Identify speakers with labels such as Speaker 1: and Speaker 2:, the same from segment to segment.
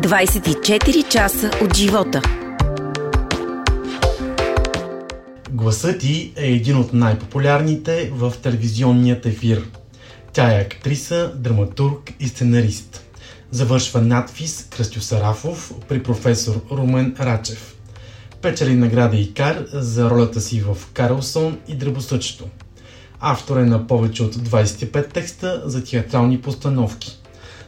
Speaker 1: 24 часа от живота.
Speaker 2: Гласът ти е един от най-популярните в телевизионният ефир. Тя е актриса, драматург и сценарист. Завършва надфис Кръстю Сарафов при професор Румен Рачев. Печели награда Икар за ролята си в Карлсон и Дръбосъчето. Автор е на повече от 25 текста за театрални постановки.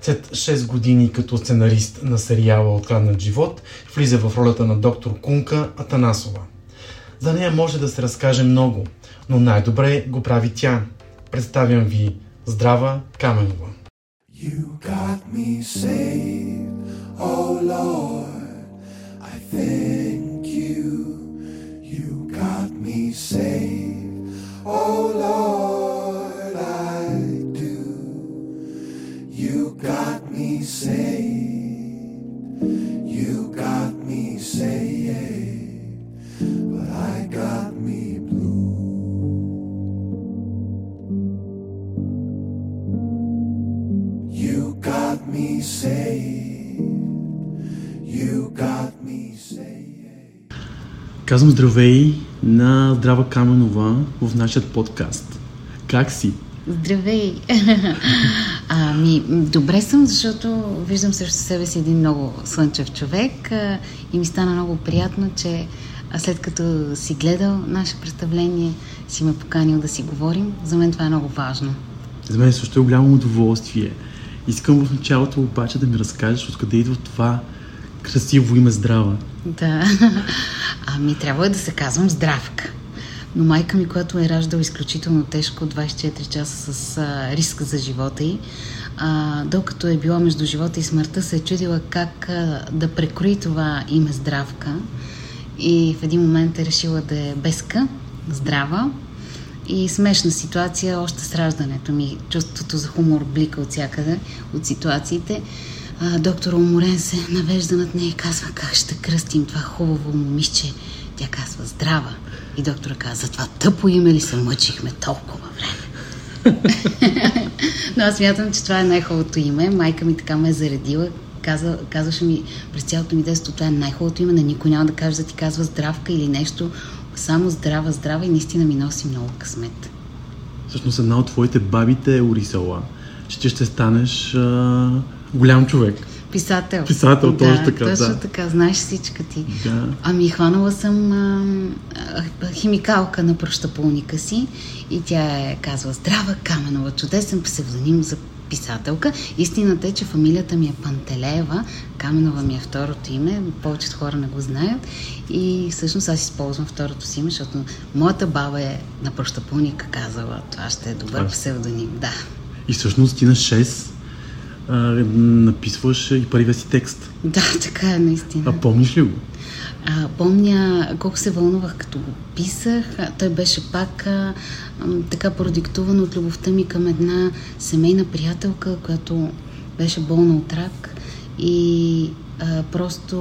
Speaker 2: След 6 години като сценарист на сериала Откраднат живот, влиза в ролята на доктор Кунка Атанасова. За нея може да се разкаже много, но най-добре го прави тя. Представям ви Здрава Каменова. You got me saved, oh Lord, I thank you. You got me saved, oh Lord, got me saved, you got me saved, but I got me blue. You got me saved. You got me saved. Казвам здравей на Здрава Каменова в нашия подкаст. Как си?
Speaker 3: Здравей! ами, добре съм, защото виждам срещу себе си един много слънчев човек а, и ми стана много приятно, че след като си гледал наше представление, си ме поканил да си говорим. За мен това е много важно.
Speaker 2: За мен също е голямо удоволствие. Искам в началото обаче да ми разкажеш откъде идва това красиво име Здрава.
Speaker 3: Да. Ами трябва да се казвам Здравка. Но майка ми, която е раждала изключително тежко, 24 часа с а, риск за живота й, а, докато е била между живота и смъртта, се е чудила как а, да прекрои това име Здравка. И в един момент е решила да е безка, здрава, и смешна ситуация още с раждането ми. Чувството за хумор блика от всякъде, от ситуациите. А, доктор уморен се навежда над нея и казва как ще кръстим това хубаво момиче. Тя казва здрава. И доктора казва, това тъпо име ли се мъчихме толкова време? Но аз смятам, че това е най-хубавото име. Майка ми така ме е заредила. Каза, казваше ми през цялото ми детство, това е най-хубавото име, на никой няма да каже да ти казва здравка или нещо само здрава, здрава и наистина ми носи много късмет.
Speaker 2: Всъщност една от твоите бабите е орисала, че ти ще станеш а, голям човек.
Speaker 3: Писател.
Speaker 2: Писател,
Speaker 3: да,
Speaker 2: точно така.
Speaker 3: Точно
Speaker 2: да.
Speaker 3: така, знаеш всичка ти.
Speaker 2: Да.
Speaker 3: Ами хванала съм а, а, химикалка на пръщапулника си и тя е казва Здрава Каменова, чудесен псевдоним за писателка. Истината е, че фамилията ми е Пантелеева, Каменова ми е второто име, повечето хора не го знаят и всъщност аз използвам второто си име, защото моята баба е на прощапълника казала, това ще е добър псевдоним. Да.
Speaker 2: И всъщност ти на 6 а, написваш и първия си текст.
Speaker 3: Да, така е наистина.
Speaker 2: А помниш ли го?
Speaker 3: А, помня колко се вълнувах като го писах. Той беше пак а, така продиктуван от любовта ми към една семейна приятелка, която беше болна от рак и а, просто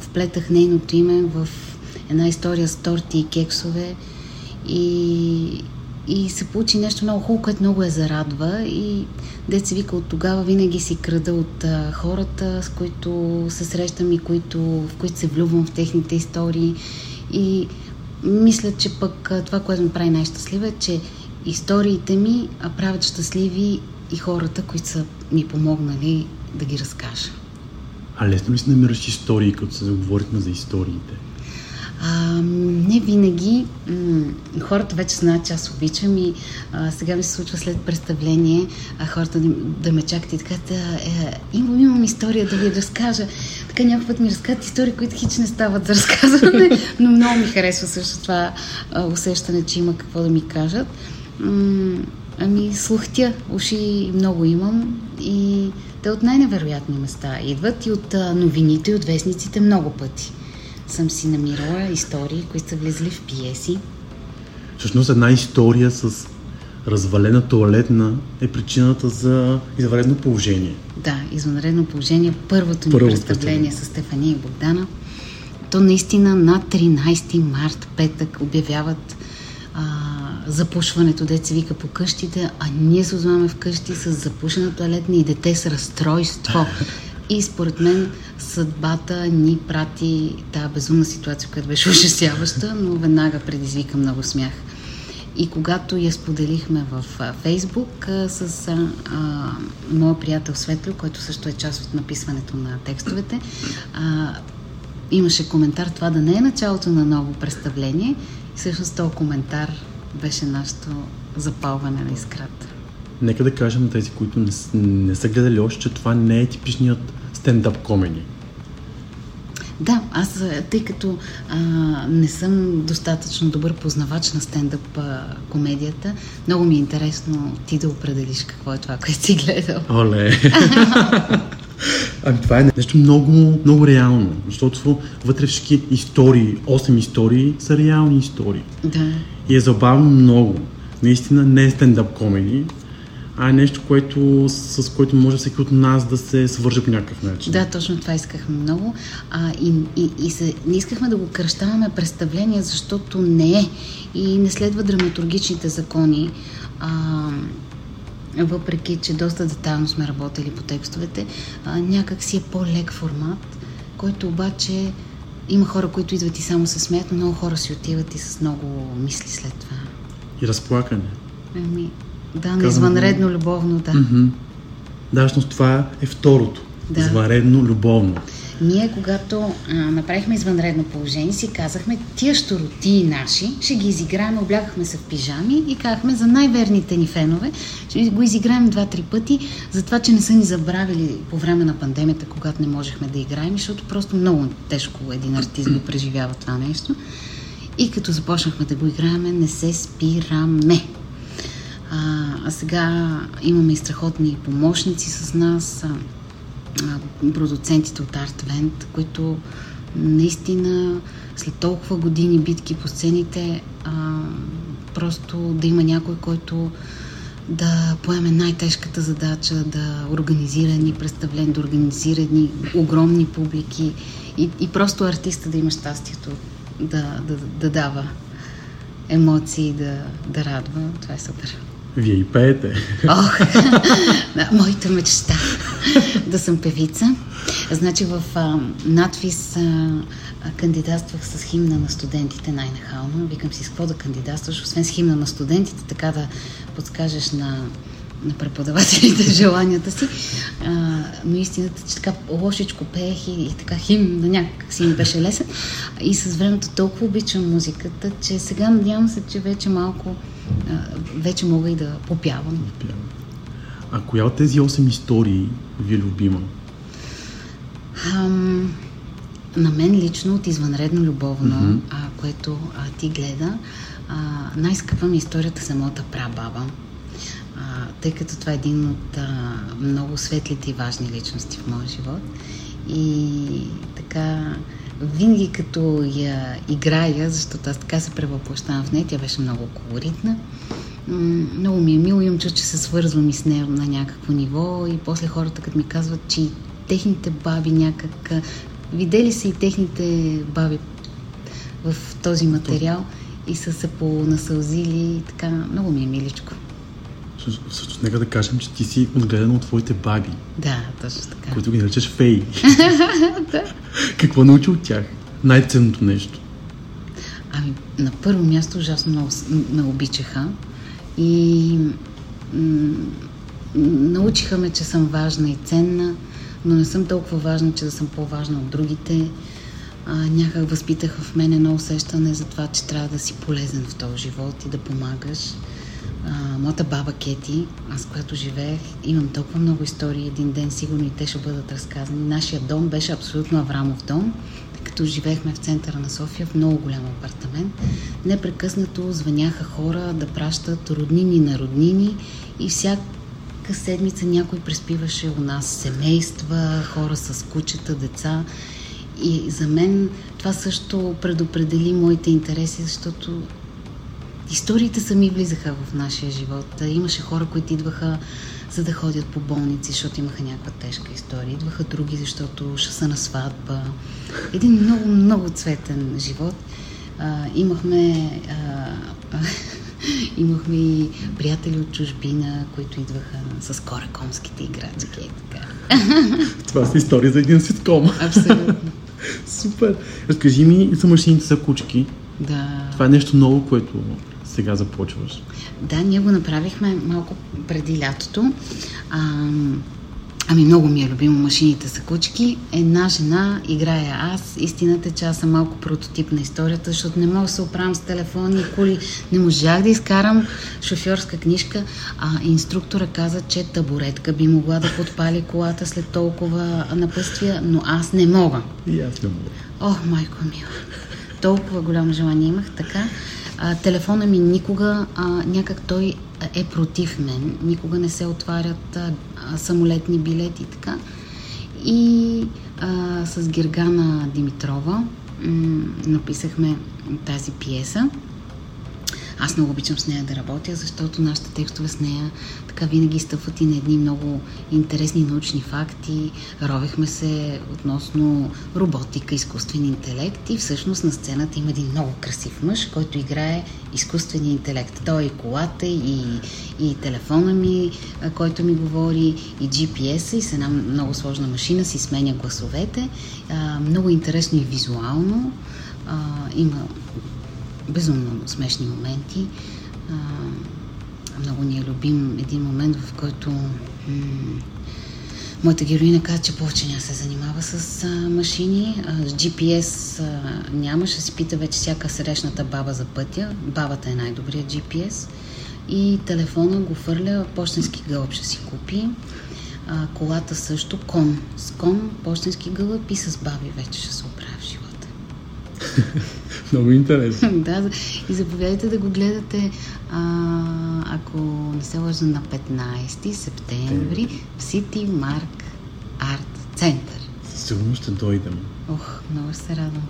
Speaker 3: вплетах нейното име в една история с торти и кексове и, и се получи нещо много хубаво, което много я зарадва и деца вика от тогава винаги си крада от а, хората, с които се срещам и които, в които се влюбвам в техните истории и мисля, че пък а, това, което ме прави най-щастлива е, че историите ми правят щастливи и хората, които са ми помогнали да ги разкажа.
Speaker 2: А лесно ли си намираш истории, като се заговорихме за историите?
Speaker 3: А, не винаги. М- хората вече знаят, че аз обичам и а, сега ми се случва след представление а, хората да, да ме чакат и така, да, е, имам, имам история да ви разкажа. Така някой път ми разказват истории, които хич не стават за разказване, но много ми харесва също това а, усещане, че има какво да ми кажат. М- ами, слухтя, уши много имам и те от най-невероятни места идват и от а, новините и от вестниците много пъти съм си намирала истории, които са влизали в пиеси.
Speaker 2: Всъщност една история с развалена туалетна е причината за извънредно положение.
Speaker 3: Да, извънредно положение. Първото ми
Speaker 2: Първото
Speaker 3: представление с Стефания и Богдана. То наистина на 13 март, петък, обявяват а, запушването, деца вика по къщите, а ние се озваме вкъщи с запушена туалетна и дете с разстройство. И според мен съдбата ни прати тази безумна ситуация, която беше ужасяваща, но веднага предизвика много смях. И когато я споделихме в Фейсбук с а, а, моя приятел Светло, който също е част от написването на текстовете, а, имаше коментар това да не е началото на ново представление. И всъщност този коментар беше нашето запалване на искрата.
Speaker 2: Нека да кажем на тези, които не, не са гледали още, че това не е типичният стендъп комеди.
Speaker 3: Да, аз, тъй като а, не съм достатъчно добър познавач на стендъп а, комедията, много ми е интересно ти да определиш какво е това, което си гледал.
Speaker 2: Оле! ами това е нещо много, много реално, защото вътре всички истории, 8 истории са реални истории.
Speaker 3: Да.
Speaker 2: И е забавно много. Наистина не е стендъп комеди, а е нещо, което, с което може всеки от нас да се свърже по някакъв начин.
Speaker 3: Да, точно това искахме много. А, и и, и се, не искахме да го кръщаваме представление, защото не е и не следва драматургичните закони. А, въпреки, че доста детайлно сме работили по текстовете, а, някак си е по-лек формат, който обаче има хора, които идват и само се смеят, но много хора си отиват и с много мисли след това.
Speaker 2: И разплакане.
Speaker 3: Ами, да, на извънредно любовно, да.
Speaker 2: Mm-hmm. Да, всъщност това е второто. Да. Извънредно любовно.
Speaker 3: Ние, когато а, направихме извънредно положение, си казахме, тия щороти наши, ще ги изиграем, облягахме се в пижами и казахме за най-верните ни фенове, ще го изиграем два-три пъти, за това, че не са ни забравили по време на пандемията, когато не можехме да играем, защото просто много тежко един артист го преживява това нещо. И като започнахме да го играем, не се спираме. А, сега имаме и страхотни помощници с нас, продуцентите от Art Vent, които наистина след толкова години битки по сцените, просто да има някой, който да поеме най-тежката задача, да организира ни представления, да организира ни огромни публики и, и просто артиста да има щастието да, да, да дава емоции, да, да радва. Това е супер.
Speaker 2: Вие и пеете.
Speaker 3: Ох, моята мечта да съм певица. Значи в а, надвис а, кандидатствах с химна на студентите най-нахално. Викам си с какво да кандидатстваш, освен с химна на студентите, така да подскажеш на на преподавателите желанията си. А, но истината, че така лошичко пеех и, и така хим на някак си ми беше лесен. И с времето толкова обичам музиката, че сега надявам се, че вече малко вече мога и да попявам.
Speaker 2: А коя от тези 8 истории ви е любима?
Speaker 3: Ам, на мен лично от извънредно любовно, mm-hmm. а, което а, ти гледа, а, най-скъпа ми историята самата прабаба а, тъй като това е един от а, много светлите и важни личности в моя живот. И така, винаги като я играя, защото аз така се превъплащавам в нея, тя беше много колоритна. Много ми е мило, имам чувство, че се свързвам и с нея на някакво ниво и после хората като ми казват, че и техните баби някак... Видели са и техните баби в този материал и са се понасълзили. Така, много ми е миличко.
Speaker 2: Всъщност, нека да кажем, че ти си отгледана от твоите баби.
Speaker 3: Да, точно така.
Speaker 2: Които ги наричаш феи. да. Какво научи от тях? Най-ценното нещо.
Speaker 3: Ами, на първо място ужасно много ме обичаха и м- научиха ме, че съм важна и ценна, но не съм толкова важна, че да съм по-важна от другите. А, някак възпитаха в мен едно усещане за това, че трябва да си полезен в този живот и да помагаш а, моята баба Кети, аз която живеех, имам толкова много истории, един ден сигурно и те ще бъдат разказани. Нашия дом беше абсолютно Аврамов дом, като живеехме в центъра на София, в много голям апартамент. Непрекъснато звъняха хора да пращат роднини на роднини и всяка седмица някой преспиваше у нас семейства, хора с кучета, деца. И за мен това също предопредели моите интереси, защото Историите сами влизаха в нашия живот. Имаше хора, които идваха за да ходят по болници, защото имаха някаква тежка история. Идваха други, защото ще са на сватба. Един много, много цветен живот. А, имахме а, Имахме и приятели от чужбина, които идваха с корекомските играчки и така.
Speaker 2: Това са истории за един ситком.
Speaker 3: Абсолютно.
Speaker 2: Супер. Разкажи ми за машините са кучки.
Speaker 3: Да.
Speaker 2: Това е нещо ново, което сега започваш.
Speaker 3: Да, ние го направихме малко преди лятото. А, ами много ми е любимо машините са кучки. Една жена играя аз. Истината е, че аз съм малко прототип на историята, защото не мога да се оправям с телефони и коли. Не можах да изкарам шофьорска книжка. А инструктора каза, че табуретка би могла да подпали колата след толкова напъствия, но аз не мога.
Speaker 2: И аз не мога.
Speaker 3: Ох, майко мила. Толкова голямо желание имах така. А, телефона ми никога, а, някак той е против мен. Никога не се отварят а, самолетни билети и така. И а, с Гергана Димитрова м- написахме тази пиеса. Аз много обичам с нея да работя, защото нашите текстове с нея така винаги стъпват и на едни много интересни научни факти. Ровехме се относно роботика, изкуствен интелект и всъщност на сцената има един много красив мъж, който играе изкуствения интелект. Той е и колата, и, и телефона ми, който ми говори, и GPS-а, и с една много сложна машина си сменя гласовете. А, много интересно и визуално. А, има безумно смешни моменти. А, много ни е любим един момент, в който м- моята героиня каза, че повече няма се занимава с а, машини. А, с GPS а, няма, ще си пита вече всяка срещната баба за пътя. Бабата е най-добрият GPS. И телефона го фърля, почтенски гълъб ще си купи. А, колата също, кон. С кон, почтенски гълъб и с баби вече ще се оправи в живота.
Speaker 2: Много интересно.
Speaker 3: да, и заповядайте да го гледате, а, ако не се лъжа, на 15 септември в City Mark Art Center.
Speaker 2: Със сигурност ще дойдем.
Speaker 3: Ох, много се радвам.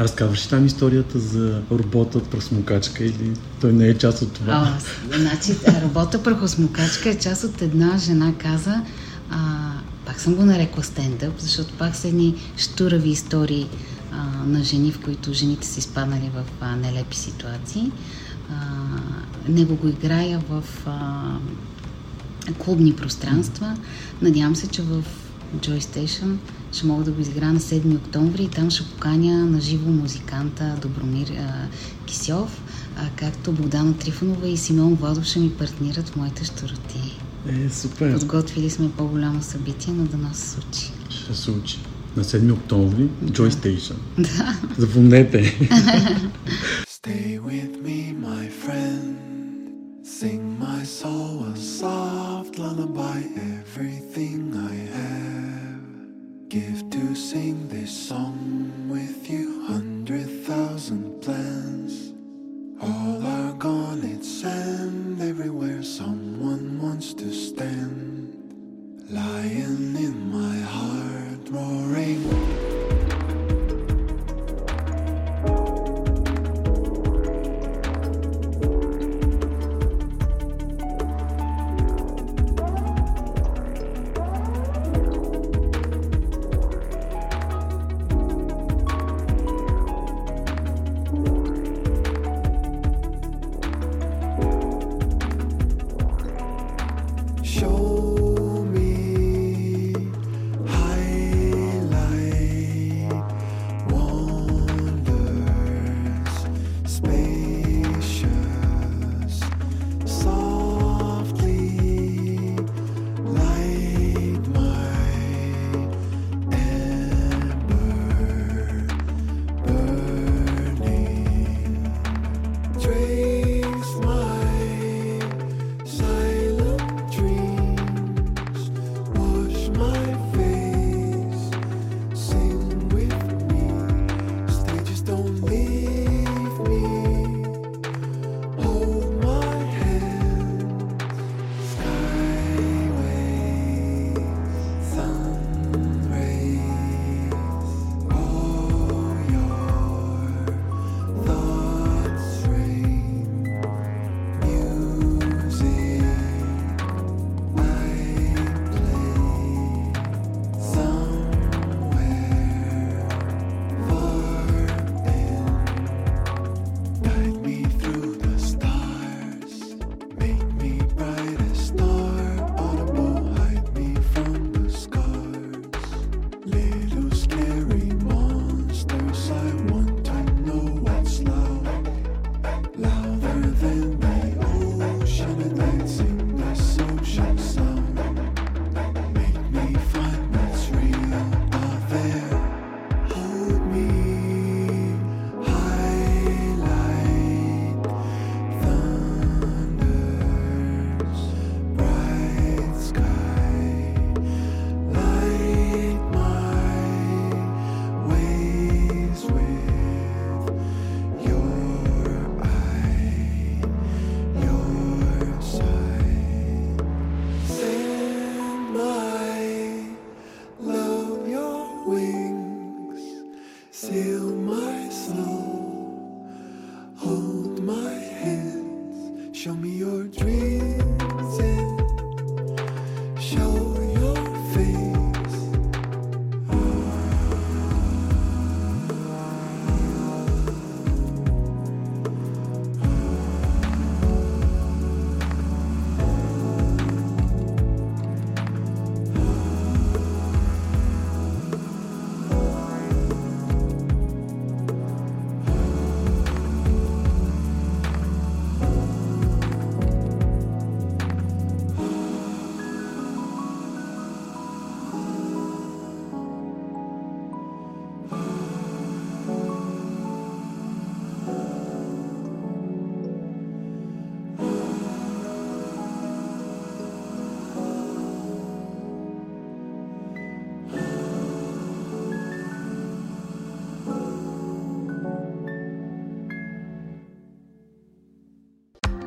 Speaker 2: Разказваш ли там историята за роботът пръсмокачка или той не е част от това?
Speaker 3: А, значи, работа прахосмокачка е част от една жена каза, а, пак съм го нарекла стендъп, защото пак са едни штурави истории а, на жени, в които жените са изпаднали в а, нелепи ситуации. А, него го играя в а, клубни пространства. Надявам се, че в Joy Station ще мога да го изиграя на 7 октомври и там ще поканя на живо музиканта Добромир а, Кисьов, а, както Богдана Трифонова и Симеон Владов ще ми партнират в моите щуроти.
Speaker 2: Е, супер.
Speaker 3: Подготвили сме по-голямо събитие, но да нас се случи.
Speaker 2: Ще се случи. На 7 октомври Joy Station. Да. Запомнете.
Speaker 1: Stay with me, my friend. Sing my soul a soft lullaby, everything I have. Give to sing this song with you, hundred thousand plans. All are gone, it's sand everywhere. Someone wants to stand. Lying in my heart, roaring.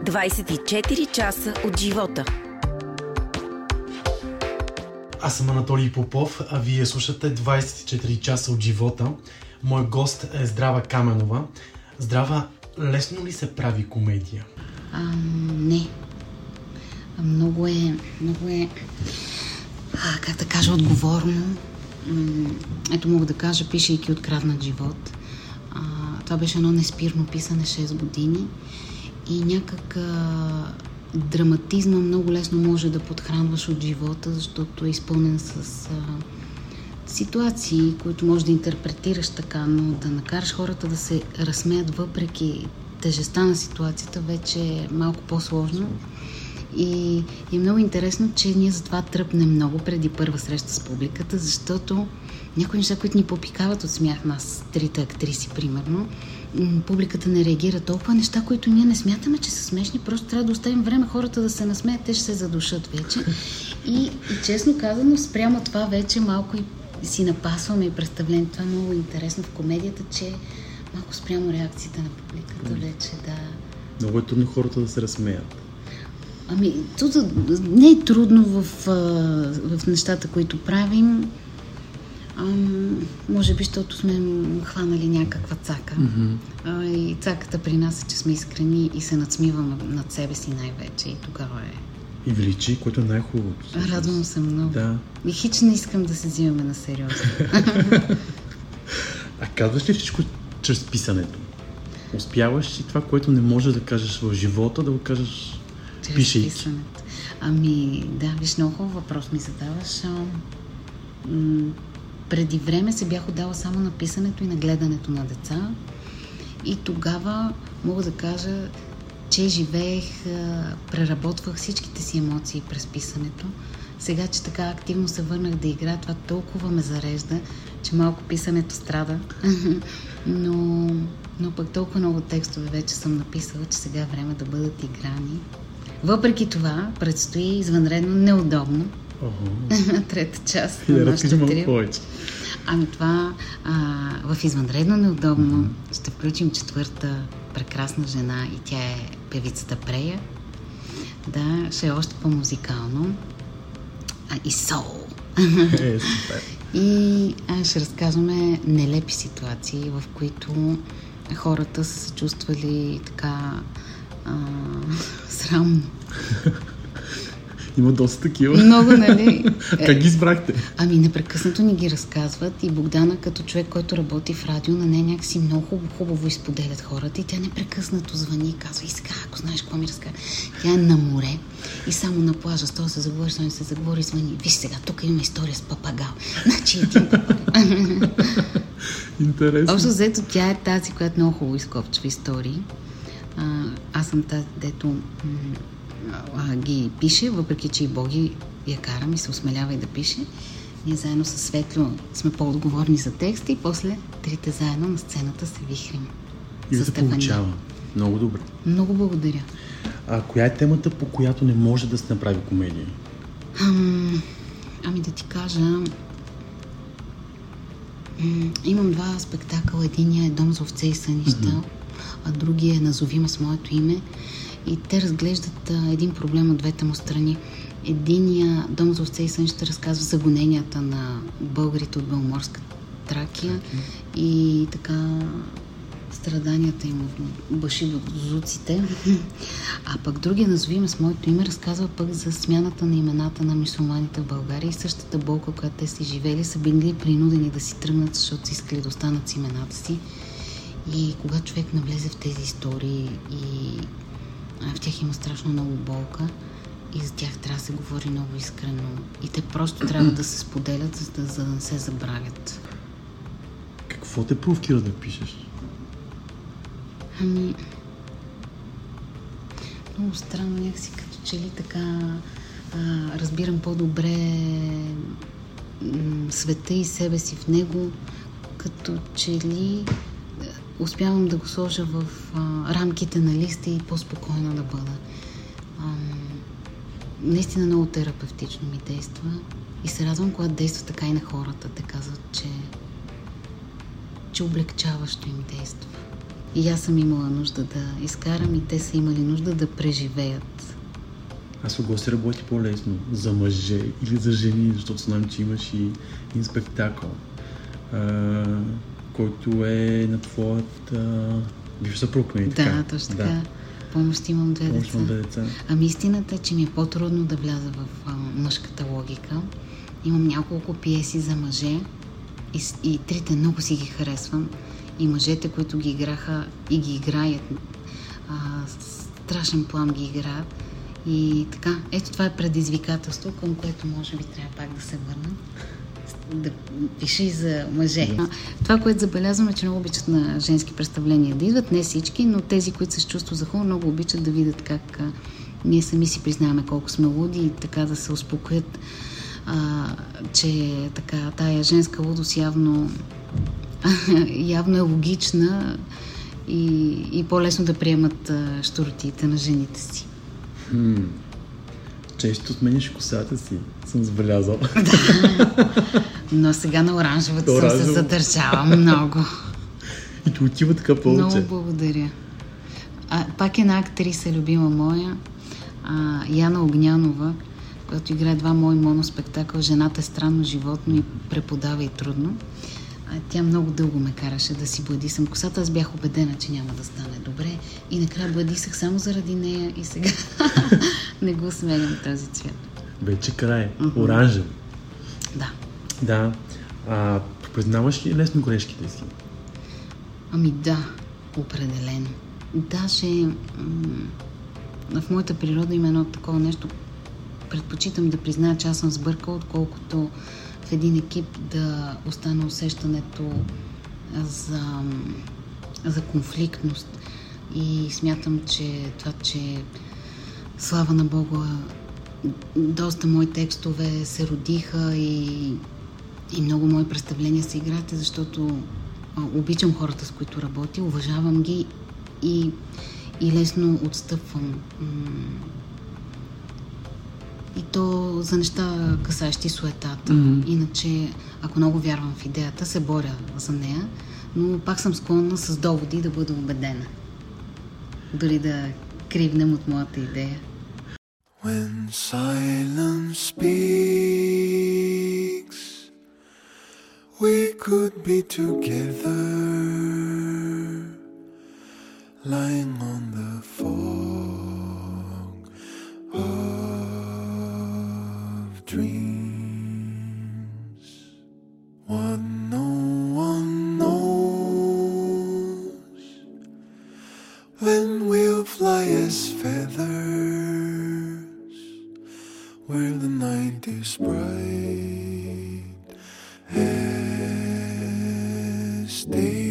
Speaker 4: 24 часа от живота.
Speaker 2: Аз съм Анатолий Попов, а вие слушате 24 часа от живота. Мой гост е Здрава Каменова. Здрава, лесно ли се прави комедия?
Speaker 3: А, не. Много е, много е, а, как да кажа, отговорно. Ето мога да кажа, пишейки Откраднат живот. А, това беше едно неспирно писане 6 години и някак а, драматизма много лесно може да подхранваш от живота, защото е изпълнен с а, ситуации, които може да интерпретираш така, но да накараш хората да се разсмеят въпреки тежестта на ситуацията вече е малко по-сложно. И, и е много интересно, че ние затова тръпнем много преди първа среща с публиката, защото някои неща, които ни попикават от смях нас, трите актриси, примерно, публиката не реагира толкова неща, които ние не смятаме, че са смешни, просто трябва да оставим време хората да се насмеят, те ще се задушат вече. И, и честно казано, спрямо това вече малко и си напасваме и представлението. Това е много интересно в комедията, че малко спрямо реакциите на публиката вече, да.
Speaker 2: Много е трудно хората да се разсмеят.
Speaker 3: Ами, тут не е трудно в, в нещата, които правим. Ам, може би, защото сме хванали някаква цака.
Speaker 2: Mm-hmm.
Speaker 3: А, и цаката при нас е, че сме искрени и се надсмиваме над себе си най-вече. И тогава е.
Speaker 2: И величи, което е най-хубавото.
Speaker 3: Радвам се много.
Speaker 2: Да.
Speaker 3: И хич не искам да се взимаме на сериозно.
Speaker 2: А казваш ли всичко чрез писането? Успяваш ли това, което не можеш да кажеш в живота, да го кажеш
Speaker 3: Чрез
Speaker 2: пишейки?
Speaker 3: писането. Ами, да, виж, много хубав въпрос ми задаваш. А, м- преди време се бях отдала само на писането и на гледането на деца. И тогава мога да кажа, че живеех, преработвах всичките си емоции през писането. Сега, че така активно се върнах да игра, това толкова ме зарежда, че малко писането страда. но, но пък толкова много текстове вече съм написала, че сега е време да бъдат играни. Въпреки това, предстои извънредно неудобно. Трета част на
Speaker 2: малко
Speaker 3: трио. Ами това а, в извънредно неудобно ще включим четвърта прекрасна жена и тя е певицата Прея. Да, ще е още по-музикално. А, и сол.
Speaker 2: Е, супер.
Speaker 3: И а, ще разказваме нелепи ситуации, в които хората са се чувствали така а, срамно.
Speaker 2: Има доста такива.
Speaker 3: Много, нали?
Speaker 2: Как ги избрахте?
Speaker 3: Ами непрекъснато ни ги разказват и Богдана като човек, който работи в радио, на нея някакси много хубаво, хубаво изподелят хората и тя непрекъснато звъни и казва, и сега, ако знаеш какво ми разказва. Тя е на море и само на плажа, с това се заговори, с се заговори, звъни. Виж сега, тук има история с папагал. Значи един папагал.
Speaker 2: Интересно.
Speaker 3: Общо взето тя е тази, която много хубаво изкопчва истории. А, аз съм тази, дето м- а, ги пише, въпреки че и Боги я карам и се осмелява и да пише. Ние заедно с Светло сме по-отговорни за текста и после трите заедно на сцената се вихрим.
Speaker 2: И да се получава. Много добре.
Speaker 3: Много благодаря.
Speaker 2: А коя е темата, по която не може да се направи комедия?
Speaker 3: Ам, ами да ти кажа, имам два спектакъла. Единия е Дом за овце и сънища, а другия е Назови с моето име. И те разглеждат а, един проблем от двете му страни. Единия Дом за овце и сънища разказва за гоненията на българите от Беломорска Тракия и така страданията им от башибозуците. А пък другия, назовиме с моето име, разказва пък за смяната на имената на мусулманите в България и същата болка, която те са живели, са били принудени да си тръгнат, защото са искали да останат с имената си. И когато човек навлезе в тези истории и в тях има страшно много болка и за тях трябва да се говори много искрено. И те просто трябва да се споделят, за да, за да не се забравят.
Speaker 2: Какво те провокира да пишеш?
Speaker 3: Ами, много странно някакси, като че ли така а, разбирам по-добре света и себе си в него, като че ли успявам да го сложа в а, рамките на листа и по-спокойно да бъда. А, наистина много терапевтично ми действа и се радвам, когато действа така и на хората. Те казват, че, че облегчаващо им действа. И аз съм имала нужда да изкарам и те са имали нужда да преживеят.
Speaker 2: А с кого се работи по-лесно? За мъже или за жени? Защото знам, че имаш и един спектакъл, а, който е на твоята бивш съпруг, нали така?
Speaker 3: Да, точно така. Помощ имам две
Speaker 2: Помощ
Speaker 3: деца.
Speaker 2: деца.
Speaker 3: Ами истината е, че ми е по-трудно да вляза в а, мъжката логика. Имам няколко пиеси за мъже и, и трите много си ги харесвам. И мъжете, които ги играха и ги играят, а, страшен план ги играят. И така, ето това е предизвикателство, към което може би трябва пак да се върна. Да пиша и за мъже. Това, което забелязвам е, че много обичат на женски представления да идват, не всички, но тези, които са с чувство за хумор, много обичат да видят как а, ние сами си признаваме колко сме луди и така да се успокоят, а, че така тая женска лудост явно явно е логична и, и по-лесно да приемат а, щуротиите на жените си.
Speaker 2: Хм. Често смениш косата си, съм забелязал.
Speaker 3: Но сега на оранжевата съм се
Speaker 2: Оранжево.
Speaker 3: задържала много.
Speaker 2: и ти отива така
Speaker 3: Много
Speaker 2: повече.
Speaker 3: благодаря. А, пак една актриса, любима моя, а, Яна Огнянова, която играе два мои моноспектакъл «Жената е странно животно и преподава и трудно». Тя много дълго ме караше да си бладисам косата. Аз бях убедена, че няма да стане добре. И накрая бладисах само заради нея и сега не го сменям този цвят.
Speaker 2: Вече край. Оранжев.
Speaker 3: Да.
Speaker 2: Да. А, признаваш ли лесно грешките си?
Speaker 3: Ами да, определено. Даже м- в моята природа има едно такова нещо. Предпочитам да призная, че аз съм сбъркал, отколкото в един екип да остане усещането за, за конфликтност. И смятам, че това, че слава на Бога, доста мои текстове се родиха и и много мои представления се играят, защото обичам хората, с които работя, уважавам ги и, и лесно отстъпвам. И то за неща, касаещи суетата.
Speaker 2: Мгм.
Speaker 3: Иначе, ако много вярвам в идеята, се боря за нея, но пак съм склонна с доводи да бъда убедена. Дори да кривнем от моята идея.
Speaker 1: When silence speaks, we could be together, lying on the fog What no one knows when we'll fly as feathers where the night is bright as day.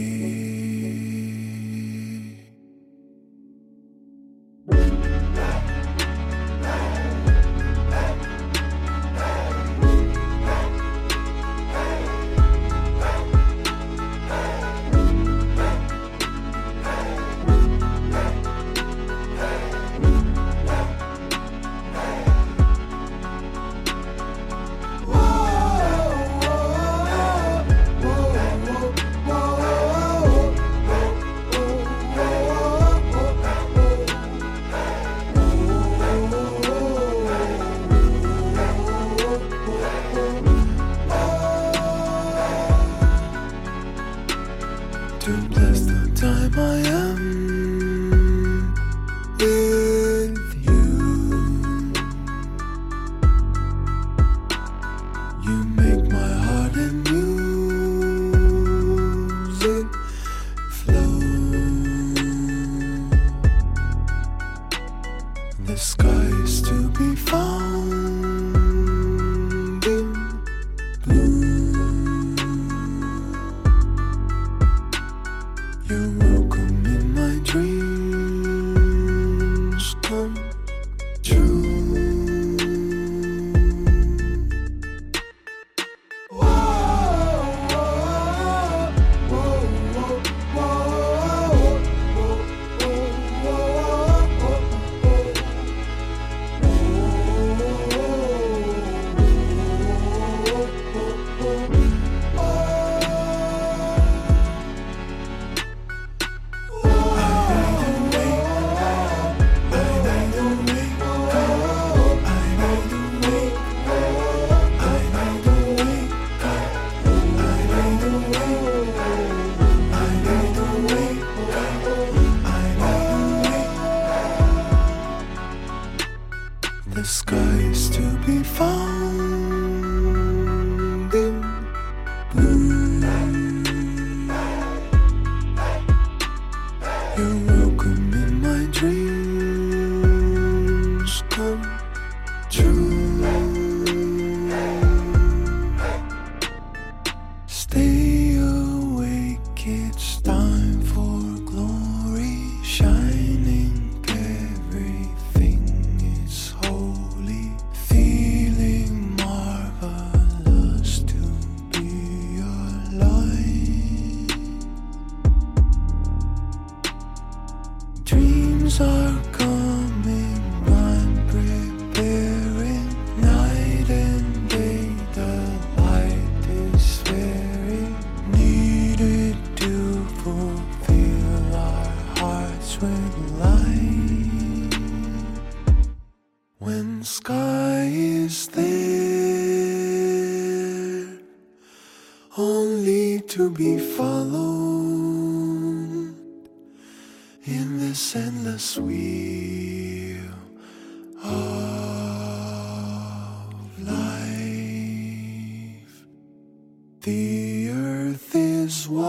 Speaker 1: The earth is warm,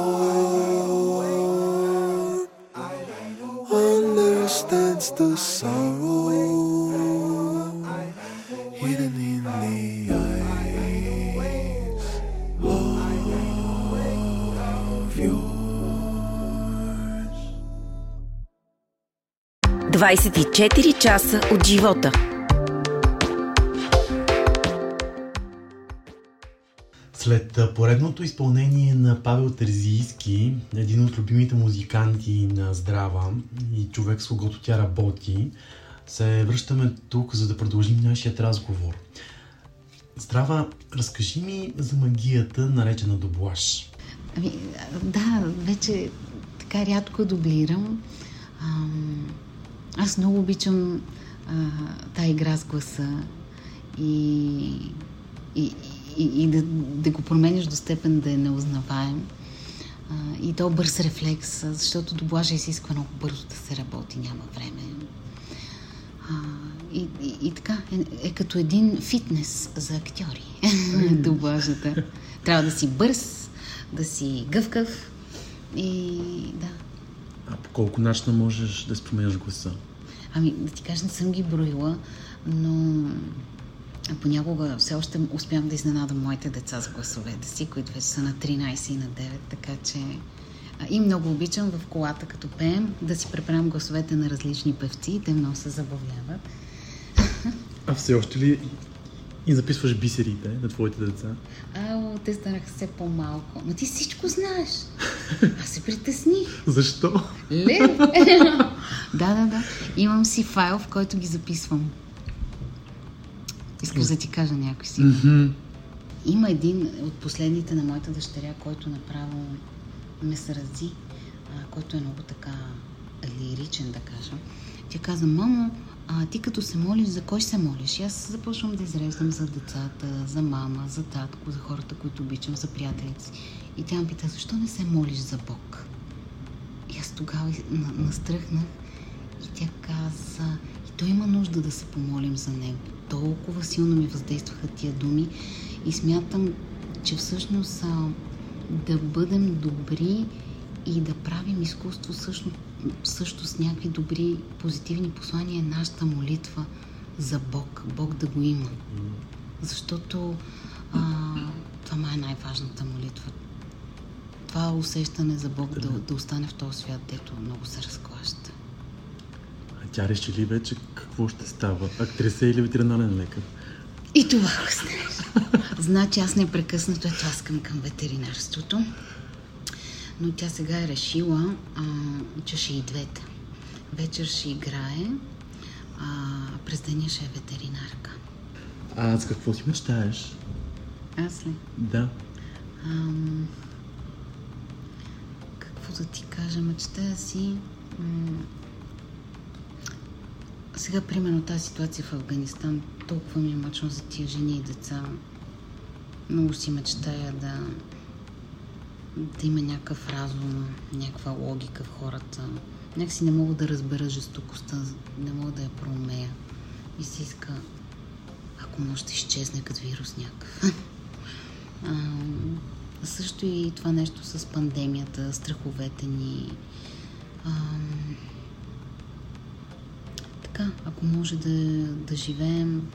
Speaker 1: understands the sorrow hidden in the eyes of yours.
Speaker 4: 24 часа от живота.
Speaker 2: След поредното изпълнение на Павел Терзийски, един от любимите музиканти на Здрава и човек с когото тя работи, се връщаме тук, за да продължим нашият разговор. Здрава, разкажи ми за магията, наречена доблаж.
Speaker 3: Ами, да, вече така рядко дублирам. Ам, аз много обичам тази игра с гласа и, и, и, и да, да го промениш до степен да е неузнаваем. А, и то бърз рефлекс, защото доблажа изисква много бързо да се работи, няма време. А, и, и, и така, е, е като един фитнес за актьори. Доблажата. Трябва да си бърз, да си гъвкав и да.
Speaker 2: А по колко начина можеш да споменеш гласа?
Speaker 3: Ами, да ти кажа, не съм ги броила, но понякога все още успявам да изненадам моите деца с гласовете си, които вече са на 13 и на 9, така че а, и много обичам в колата, като пеем, да си преправям гласовете на различни певци и те много се забавляват.
Speaker 2: А все още ли и записваш бисерите на твоите деца?
Speaker 3: Ало, те станаха все по-малко. Но ти всичко знаеш. Аз се притесних.
Speaker 2: Защо?
Speaker 3: Ле? да, да, да. Имам си файл, в който ги записвам. Искаш да ти кажа някой си.
Speaker 2: Мгм.
Speaker 3: Има един от последните на моята дъщеря, който направо ме срази, а, който е много така лиричен, да кажа. Тя каза, мамо, а ти като се молиш, за кой се молиш? И аз започвам да изреждам за децата, за мама, за татко, за хората, които обичам, за приятелите си. И тя ме пита, защо не се молиш за Бог? тогава на- настръхнах и тя каза, и той има нужда да се помолим за него. Толкова силно ми въздействаха тия думи и смятам, че всъщност а, да бъдем добри и да правим изкуство също, също с някакви добри, позитивни послания е нашата молитва за Бог. Бог да го има. Защото а, това е най-важната молитва. Това усещане за Бог да, да остане в този свят, дето много се разклаща.
Speaker 2: Тя реши ли вече какво ще става? Актриса или ветеринарен лекар?
Speaker 3: И това го знаеш. Значи аз непрекъснато ето аз към, към ветеринарството. Но тя сега е решила, а, че ще и двете. Вечер ще играе, а през деня ще е ветеринарка.
Speaker 2: А с какво си мечтаеш?
Speaker 3: Аз ли?
Speaker 2: Да.
Speaker 3: Ам, какво да ти кажа, мечтая си... М- сега, примерно, тази ситуация в Афганистан, толкова ми е мъчно за тия жени и деца. Много си мечтая да, да има някакъв разум, някаква логика в хората. Някакси не мога да разбера жестокостта, не мога да я проумея. И се иска, ако може да изчезне като вирус някакъв. А, също и това нещо с пандемията, страховете ни. А, така, ако може да, да живеем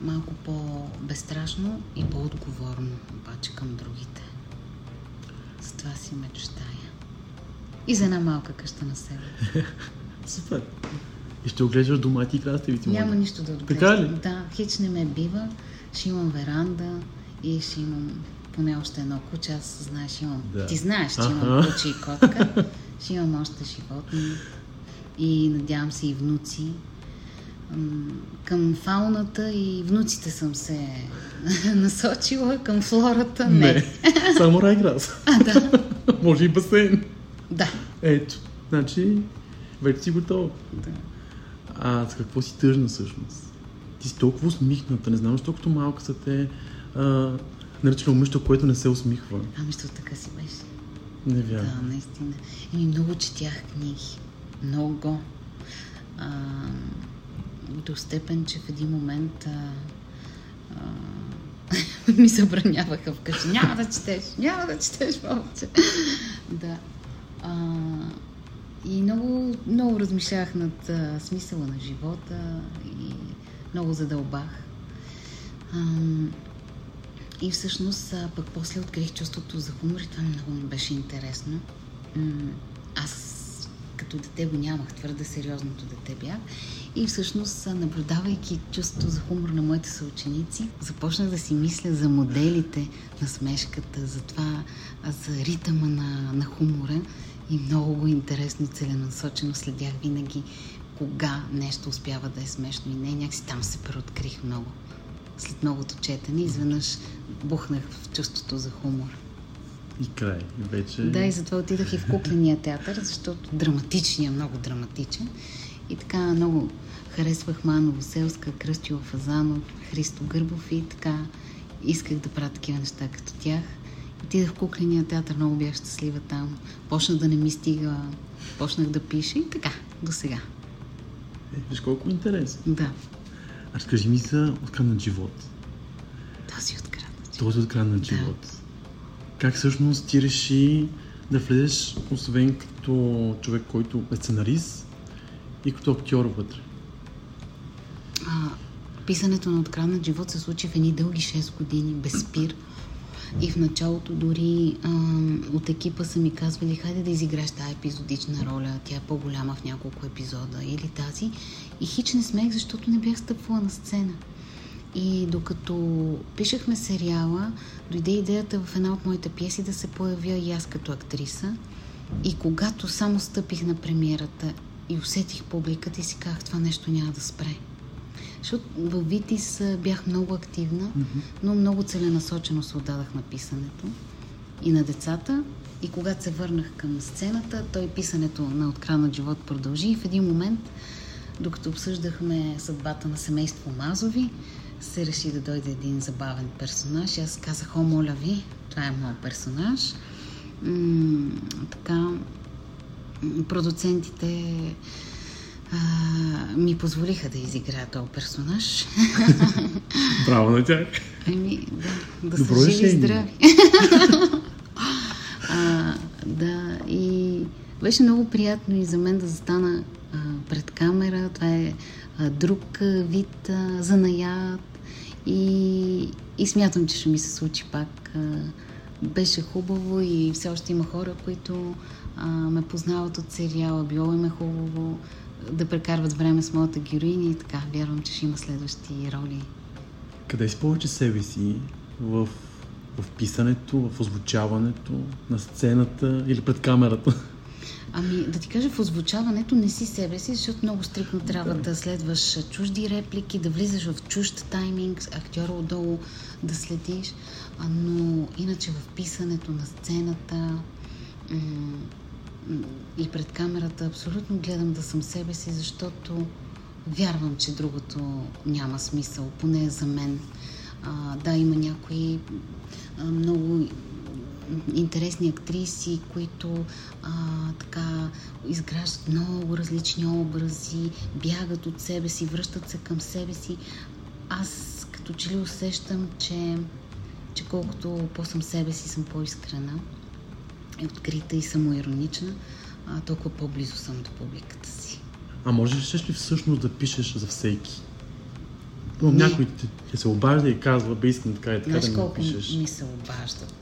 Speaker 3: малко по-безстрашно и по-отговорно, обаче към другите. За това си мечтая. И за една малка къща на себе.
Speaker 2: Супер. И ще оглеждаш домати и краставици.
Speaker 3: Няма нищо да отглеждам.
Speaker 2: Така ли?
Speaker 3: Да, хич не ме бива. Ще имам веранда и ще имам поне още едно куче. Аз знаеш, имам.
Speaker 2: Да.
Speaker 3: Ти знаеш, че имам куче и котка. ще имам още животни. И надявам се и внуци. Към фауната и внуците съм се насочила, към флората не.
Speaker 2: Не. Само райграс.
Speaker 3: А, да.
Speaker 2: може и басейн.
Speaker 3: Да.
Speaker 2: Ето. Значи, вече си готова.
Speaker 3: да.
Speaker 2: А с какво си тъжна всъщност? Ти си толкова усмихната. Не знам, защо като малка са те а, наричали момичето, което не се усмихва.
Speaker 3: Ами, що така си беше.
Speaker 2: Не вярвам.
Speaker 3: Да, наистина. И много четях книги. Много. А, до степен, че в един момент а, а, ми забраняваха вкъщи. Няма да четеш, няма да четеш повече. да. А, и много, много размишлях над а, смисъла на живота и много задълбах. Ам, и всъщност а, пък после открих чувството за хумор и това много ми беше интересно. Аз като дете го нямах, твърде сериозното дете бях. И всъщност, наблюдавайки чувството за хумор на моите съученици, започнах да си мисля за моделите на смешката, за това, за ритъма на, на хумора. И много интересно и целенасочено следях винаги кога нещо успява да е смешно и не. Някакси там се преоткрих много след многото четене, изведнъж бухнах в чувството за хумор.
Speaker 2: И край. И вече...
Speaker 3: Да, и затова отидах и в кукления театър, защото драматичният, много драматичен. И така много харесвах Мано Воселска, Кръстио Фазанов, Христо Гърбов и така исках да правя такива неща като тях. Отидах в кукления театър, много бях щастлива там. Почнах да не ми стига, почнах да пиша и така, до сега.
Speaker 2: Е, виж колко интересно.
Speaker 3: Да,
Speaker 2: А разкажи ми за откраднат живот.
Speaker 3: този откраднат.
Speaker 2: Този откраднат
Speaker 3: Да.
Speaker 2: живот. Как всъщност ти реши да влезеш, освен като човек, който е сценарист и като актьор вътре?
Speaker 3: А, писането на Откраднат живот се случи в едни дълги 6 години, без спир. И в началото дори а, от екипа са ми казвали, хайде да изиграеш тази епизодична роля, тя е по-голяма в няколко епизода или тази. И хич не смех, защото не бях стъпвала на сцена. И докато пишехме сериала, дойде идеята в една от моите пиеси да се появя и аз като актриса. И когато само стъпих на премиерата и усетих публиката и си казах, това нещо няма да спре. Защото в Витис бях много активна, но много целенасочено се отдадах на писането и на децата. И когато се върнах към сцената, той писането на Откранат живот продължи и в един момент, докато обсъждахме съдбата на семейство Мазови, се реши да дойде един забавен персонаж. Аз казах, о, моля ви, това е моят персонаж. М- така, продуцентите а, ми позволиха да изиграя този персонаж.
Speaker 2: Браво на тях.
Speaker 3: Ами, да, да
Speaker 2: Добро
Speaker 3: са живи и здрави. а, да, и беше много приятно и за мен да застана а, пред камера. Това е а, друг а, вид а, занаят и, и смятам, че ще ми се случи пак. Беше хубаво и все още има хора, които а, ме познават от сериала. Било им е хубаво да прекарват време с моята героиня и така. Вярвам, че ще има следващи роли.
Speaker 2: Къде си повече себе си? В, в писането, в озвучаването, на сцената или пред камерата?
Speaker 3: Ами, да ти кажа, в озвучаването не си себе си, защото много стрикно трябва да следваш чужди реплики, да влизаш в чужд тайминг, актьора отдолу да следиш. Но иначе в писането на сцената и пред камерата абсолютно гледам да съм себе си, защото вярвам, че другото няма смисъл, поне за мен. А, да, има някои а, много интересни актриси, които а, така изграждат много различни образи, бягат от себе си, връщат се към себе си. Аз като че ли усещам, че, че колкото по-съм себе си, съм по-искрена, открита и самоиронична, а, толкова по-близо съм до публиката си.
Speaker 2: А можеш ли всъщност да пишеш за всеки? Но
Speaker 3: Не.
Speaker 2: някой ти, ти се обажда и казва, бе искам така и така
Speaker 3: Знаеш
Speaker 2: да ми
Speaker 3: колко
Speaker 2: пишеш.
Speaker 3: ми се обаждат?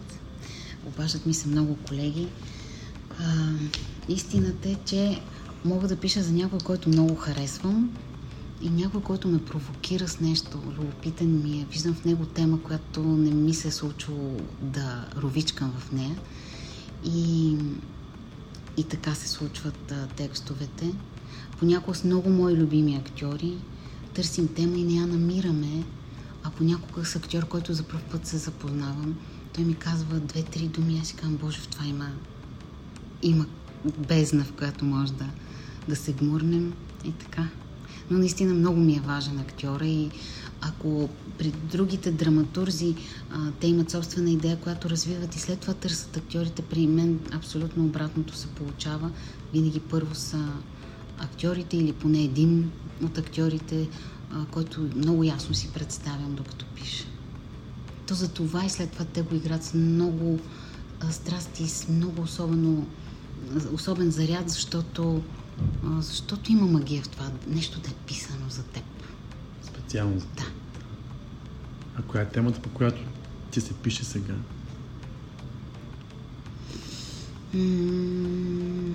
Speaker 3: Обаждат ми се много колеги. А, истината е, че мога да пиша за някой, който много харесвам и някой, който ме провокира с нещо. Любопитен ми е. Виждам в него тема, която не ми се е случило да ровичкам в нея. И, и така се случват а, текстовете. Понякога с много мои любими актьори търсим тема и не я намираме, а понякога с актьор, който за първ път се запознавам, той ми казва две-три думи, аз си казвам, Боже, в това има, има бездна, в която може да, да се гмурнем и така. Но наистина много ми е важен актьора и ако при другите драматурзи а, те имат собствена идея, която развиват и след това търсят актьорите, при мен абсолютно обратното се получава. Винаги първо са актьорите или поне един от актьорите, а, който много ясно си представям докато пиша. То за това и след това те го играят с много а, страсти, с много особено, особен заряд, защото, а, защото има магия в това нещо да е писано за теб.
Speaker 2: Специално за
Speaker 3: Да.
Speaker 2: А коя е темата, по която ти се пише сега?
Speaker 3: М,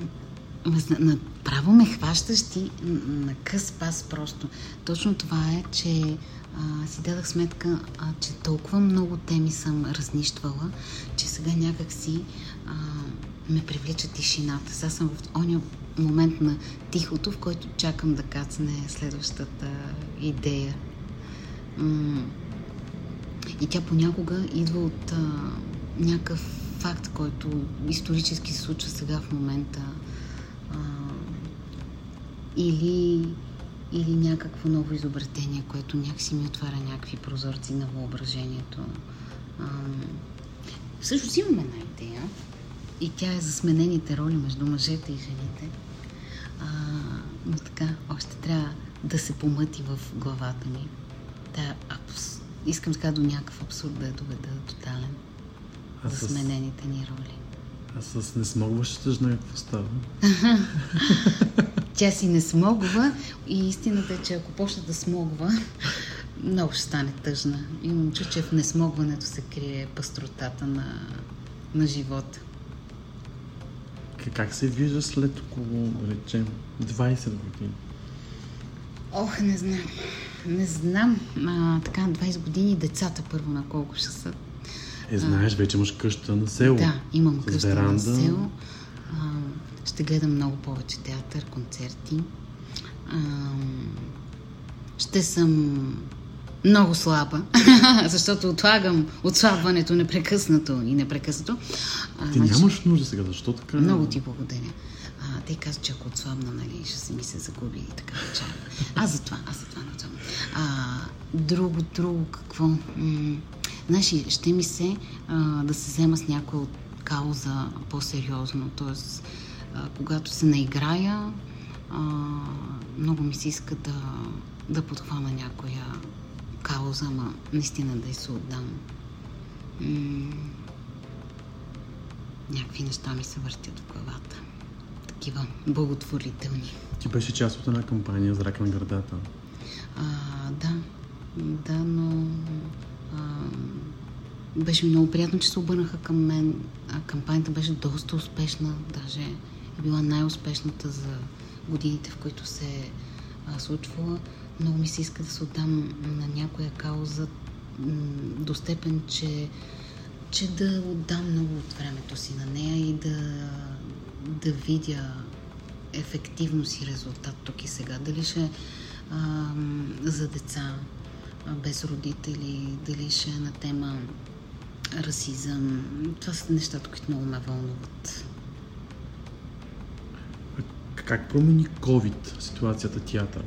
Speaker 3: Направо ме хващаш ти на къс пас просто. Точно това е, че а, си дадах сметка, а, че толкова много теми съм разнищвала, че сега някак си а, ме привлича тишината. Сега съм в оня момент на тихото, в който чакам да кацне следващата идея. И тя понякога идва от а, някакъв факт, който исторически се случва сега в момента. А, или, или някакво ново изобретение, което някакси ми отваря някакви прозорци на въображението. А, всъщност имам една идея и тя е за сменените роли между мъжете и жените. А, но така, още трябва да се помъти в главата ми. Та, абс... искам сега до някакъв абсурд да я доведа тотален
Speaker 2: А
Speaker 3: за
Speaker 2: с,
Speaker 3: сменените ни роли.
Speaker 2: А с несмогващата жена какво става?
Speaker 3: Тя си не смогва и истината е, че ако почне да смогва, много ще стане тъжна. Имам чу, че в несмогването се крие пастротата на, на живота.
Speaker 2: Как се вижда след около, речем, 20 години?
Speaker 3: Ох, не знам. Не знам. А, така, 20 години децата първо на колко ще са.
Speaker 2: Е, знаеш, вече имаш къща на село.
Speaker 3: Да, имам
Speaker 2: с
Speaker 3: къща на
Speaker 2: веранда.
Speaker 3: село. А, ще гледам много повече театър, концерти. А, ще съм много слаба, защото отлагам отслабването непрекъснато и непрекъснато. А,
Speaker 2: Ти
Speaker 3: значи-
Speaker 2: нямаш нужда сега, защо така?
Speaker 3: много ти благодаря. А, те казват, че ако отслабна, нали, ще се ми се загуби и така чак. Аз за това, аз за това не отслабна. А, друго, друго, какво? М- знаеш, ще ми се а, да се взема с някоя от кауза по-сериозно, т.е. а, когато се наиграя, а, много ми се иска да, да подхвана някоя кауза, ама наистина да й се отдам. М- някакви неща ми се въртят в главата. Такива благотворителни.
Speaker 2: Ти беше част от една кампания за рак на гърдата.
Speaker 3: А, да, да, но а, беше много приятно, че се обърнаха към мен. А, кампанията беше доста успешна, даже е била най-успешната за годините, в които се а, случвала. Много ми се иска да се отдам на някоя кауза до степен, че, че да отдам много от времето си на нея и да, да видя ефективно си резултат тук и сега. Дали ще а, за деца без родители, дали ще е на тема расизъм. Това са нещата, които много ме вълнуват.
Speaker 2: А как промени COVID ситуацията театър?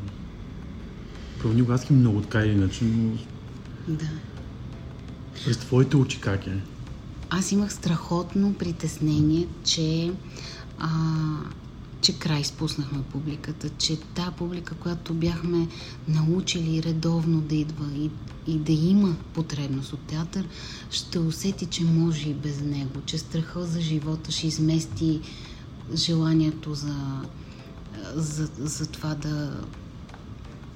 Speaker 2: Промени го адски много, така или иначе, но
Speaker 3: Да.
Speaker 2: през твоите очи как е?
Speaker 3: Аз имах страхотно притеснение, че, а, че край спуснахме публиката, че та публика, която бяхме научили редовно да идва и, и да има потребност от театър, ще усети, че може и без него, че страха за живота ще измести желанието за, за, за това да,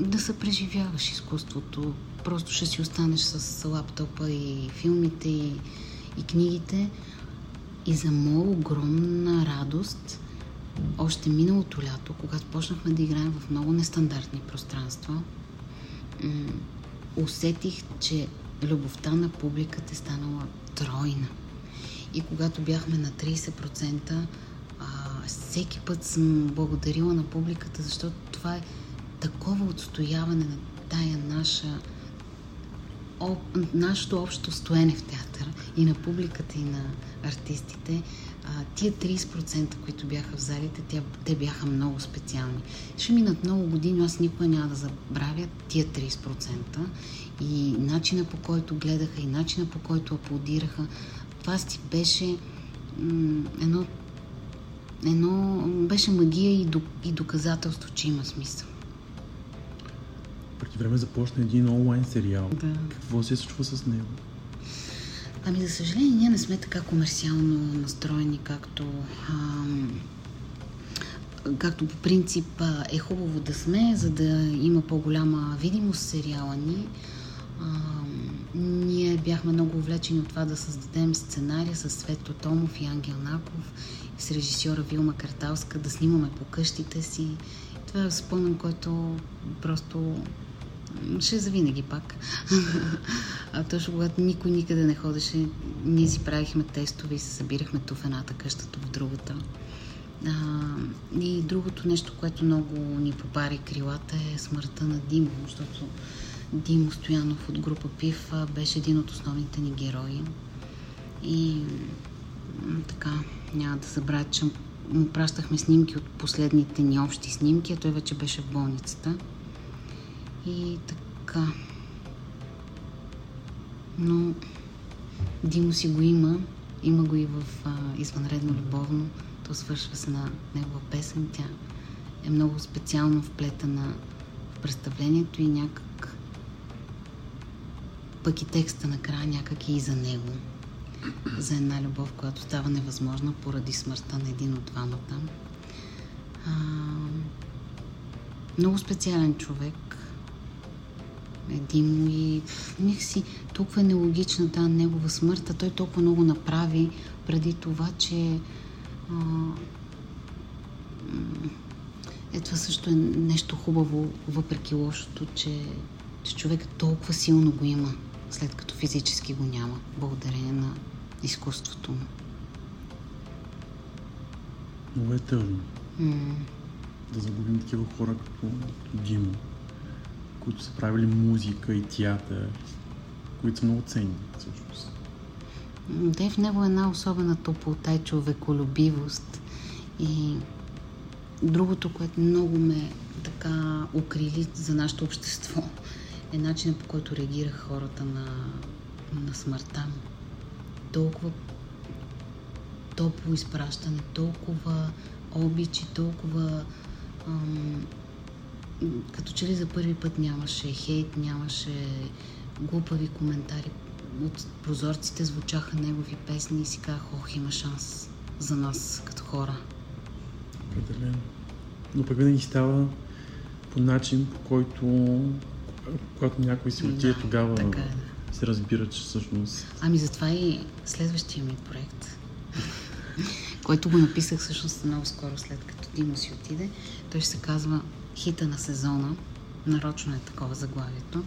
Speaker 3: да се преживяваш изкуството. Просто ще си останеш с лаптопа и филмите и, и книгите. И за моя огромна радост, още миналото лято, когато почнахме да играем в много нестандартни пространства, усетих, че любовта на публиката е станала тройна. И когато бяхме на 30%, а, всеки път съм благодарила на публиката, защото това е такова отстояване на тая наша об, нашето общо стоене в театър и на публиката и на артистите, а, тия 30%, които бяха в залите, тя, те бяха много специални. Ще минат много години, аз никога няма да забравя тия 30% и начина по който гледаха и начина по който аплодираха. Това си беше м- едно, едно беше магия и, до, и доказателство, че има смисъл.
Speaker 2: Преди време започна един онлайн сериал.
Speaker 3: Да.
Speaker 2: Какво се случва с него?
Speaker 3: Ами, за съжаление, ние не сме така комерциално настроени, както, ам, както по принцип е хубаво да сме, за да има по-голяма видимост сериала ни. Ам, ние бяхме много увлечени от това да създадем сценария с Светло Томов и Ангел Наков, с режисьора Вилма Карталска, да снимаме по къщите си. Това е спомен, който просто ще завинаги пак. а точно когато никой никъде не ходеше, ние си правихме тестове и се събирахме ту в едната къща, ту в другата. А, и другото нещо, което много ни попари крилата е смъртта на Димо, защото Димо Стоянов от група ПИВ беше един от основните ни герои. И така, няма да забравя, че му пращахме снимки от последните ни общи снимки, а той вече беше в болницата. И така. Но Димо си го има. Има го и в а, извънредно любовно. То свършва се на негова песен. Тя е много специално вплетена в представлението и някак пък и текста накрая някак и за него. За една любов, която става невъзможна поради смъртта на един от двамата. А, много специален човек. Димо и някакси толкова е нелогична тази негова смърт, а той толкова много направи преди това, че а, е това също е нещо хубаво, въпреки лошото, че, че човек толкова силно го има, след като физически го няма, благодарение на изкуството му.
Speaker 2: Много е тъжно
Speaker 3: М,
Speaker 2: да загубим такива хора като Димо, които са правили музика и театър, които са много ценни всъщност.
Speaker 3: Да, в него е една особена топлота и човеколюбивост. И другото, което много ме така укрили за нашето общество, е начинът по който реагираха хората на, на смъртта му. Толкова, топло изпращане, толкова обич и толкова ам, като че ли за първи път нямаше хейт, нямаше глупави коментари. От прозорците звучаха негови песни и си казах, ох, има шанс за нас като хора.
Speaker 2: Определено. Но пък винаги става по начин, по който когато някой си отиде,
Speaker 3: Да,
Speaker 2: тогава
Speaker 3: така е.
Speaker 2: се разбира, че всъщност
Speaker 3: Ами затова и следващия ми проект, който го написах всъщност много скоро след като Димо си отиде, той ще се казва Хита на сезона. Нарочно е такова заглавието.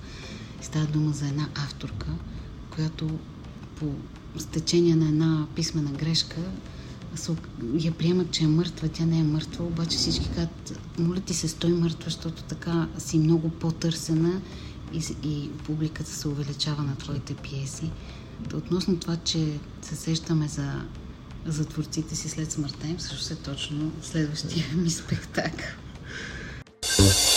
Speaker 3: Става дума за една авторка, която по стечение на една писмена грешка я приемат, че е мъртва. Тя не е мъртва, обаче всички казват, моля ти се, стой мъртва, защото така си много по-търсена и, и публиката се увеличава на твоите пиеси. Относно това, че се сещаме за, за творците си след смъртта им, също е точно следващия ми спектакъл.
Speaker 1: Е ти.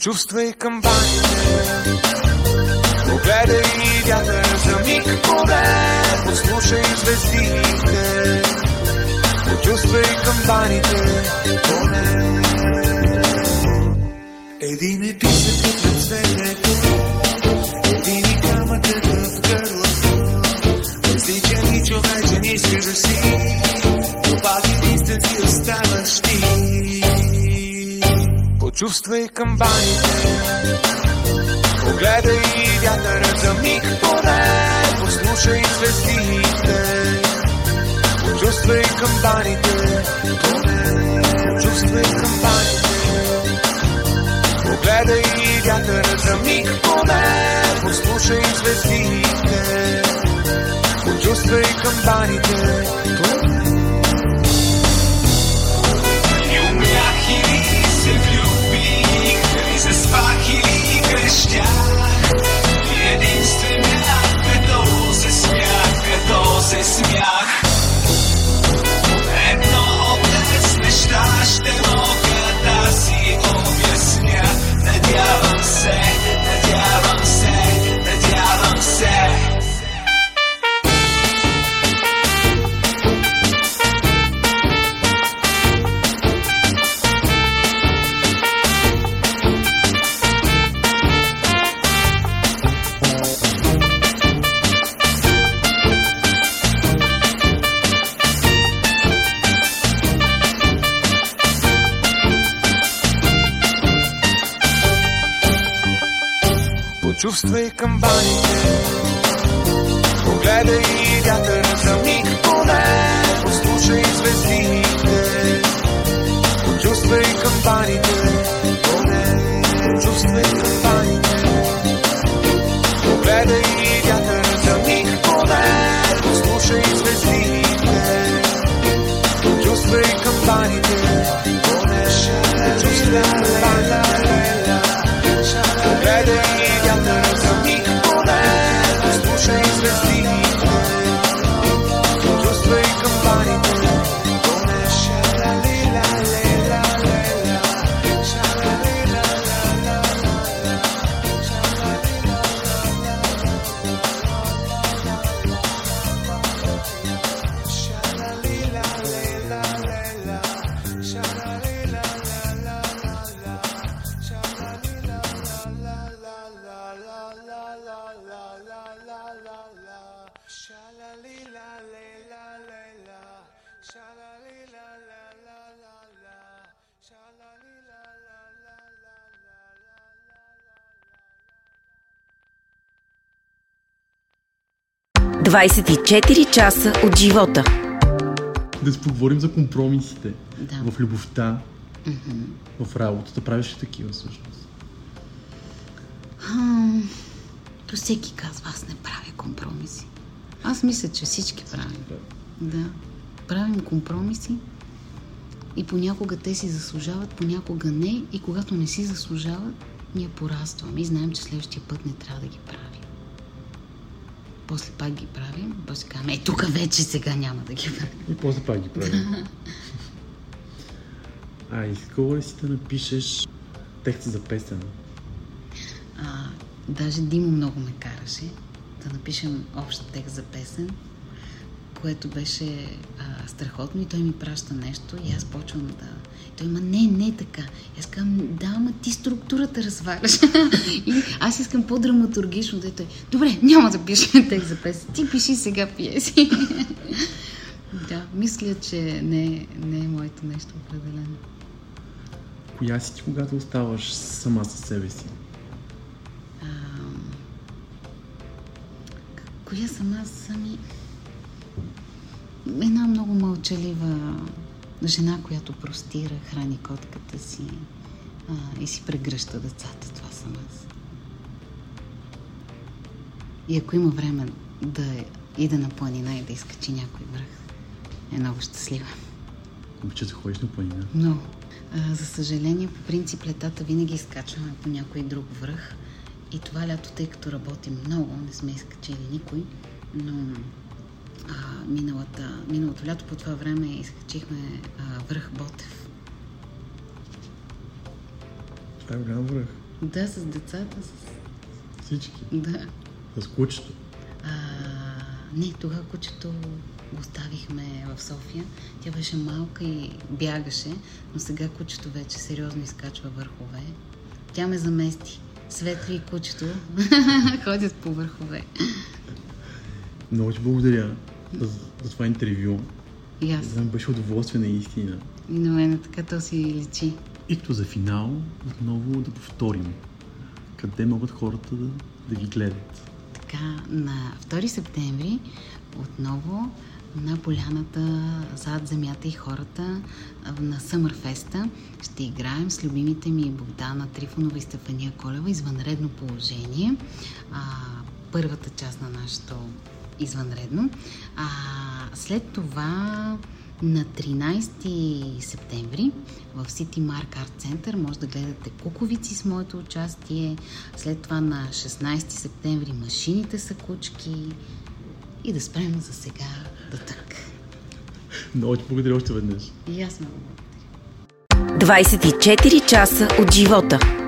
Speaker 1: Почувствай камбаните Послушай звездите Почувствай камбаните поне. Един е писъкът на цветето, един и камъкът в гърлото. Различен и човечен искаш да си, пак единствен си оставаш ти. Почувствай камбаните, погледай вятъра за миг поне, послушай звездите. Почувствай камбаните, поне, почувствай камбаните. Погледай вятъра за миг поне, послушай звездите, почувствай камбаните.
Speaker 5: И като
Speaker 1: Почувствай камбаните, погледай вятъра за миг поне, послушай звездите, почувствай камбаните, поне, почувствай камбаните, погледай вятъра за миг поне, послушай звездите, почувствай камбаните, поне, почувствай
Speaker 4: 24 часа от живота.
Speaker 2: да си поговорим за компромисите
Speaker 3: Да.
Speaker 2: в любовта, в работата. Правиш ли такива всъщност?
Speaker 3: То всеки казва, аз не правя компромиси. Аз мисля, че всички правим. Да. Правим компромиси, И понякога те си заслужават, понякога не. И когато не си заслужават, ние порастваме и знаем, че следващия път не трябва да ги правим. После пак ги правим, после казваме, е, тук вече сега няма да ги правим.
Speaker 2: И после пак ги правим. а искала ли си да напишеш текст за песен?
Speaker 3: А, даже Димо много ме караше да напишем общ текст за песен, което беше а, страхотно и той ми праща нещо и аз почвам да... Той има, не, не е така. Аз казвам, да, ама ти структурата разваляш. и аз искам по-драматургично да е той. Добре, няма да пишем текст за песен. Ти пиши сега пиеси. да, мисля, че не, не е моето нещо определено.
Speaker 2: Коя си ти, когато оставаш сама със себе си?
Speaker 3: Ам, Коя съм аз сами? Една много мълчалива жена, която простира, храни котката си а, и си прегръща децата. Това съм аз. И ако има време да ида на планина и да изкачи някой връх, е много щастлива.
Speaker 2: Обичаш да ходиш на планина?
Speaker 3: Много. А, за съжаление, по принцип летата винаги изкачваме по някой друг връх. И това лято, тъй като работим много, не сме изкачили никой, но а, миналата, миналото лято по това време изкачихме а, връх Ботев.
Speaker 2: Това е голям връх.
Speaker 3: Да, с децата, с...
Speaker 2: Всички.
Speaker 3: Да.
Speaker 2: С кучето.
Speaker 3: А, не, тогава кучето го оставихме в София. Тя беше малка и бягаше, но сега кучето вече сериозно изкачва върхове. Тя ме замести. Светли и кучето ходят по върхове.
Speaker 2: Много ти благодаря за, за това интервю.
Speaker 3: И аз.
Speaker 2: За мен беше удоволствие наистина.
Speaker 3: И на мен така то си личи.
Speaker 2: И като за финал отново да повторим. Къде могат хората да, да ги гледат?
Speaker 3: Така, на 2 септември отново на поляната зад земята и хората на Съмърфеста ще играем с любимите ми Богдана Трифонова и Стефания Колева извънредно положение. А, първата част на нашето извънредно. А, след това на 13 септември в City Mark Art Center може да гледате куковици с моето участие. След това на 16 септември машините са кучки. И да спрем за сега до тук.
Speaker 2: Много ти благодаря още веднъж.
Speaker 3: И аз много.
Speaker 4: 24 часа от живота.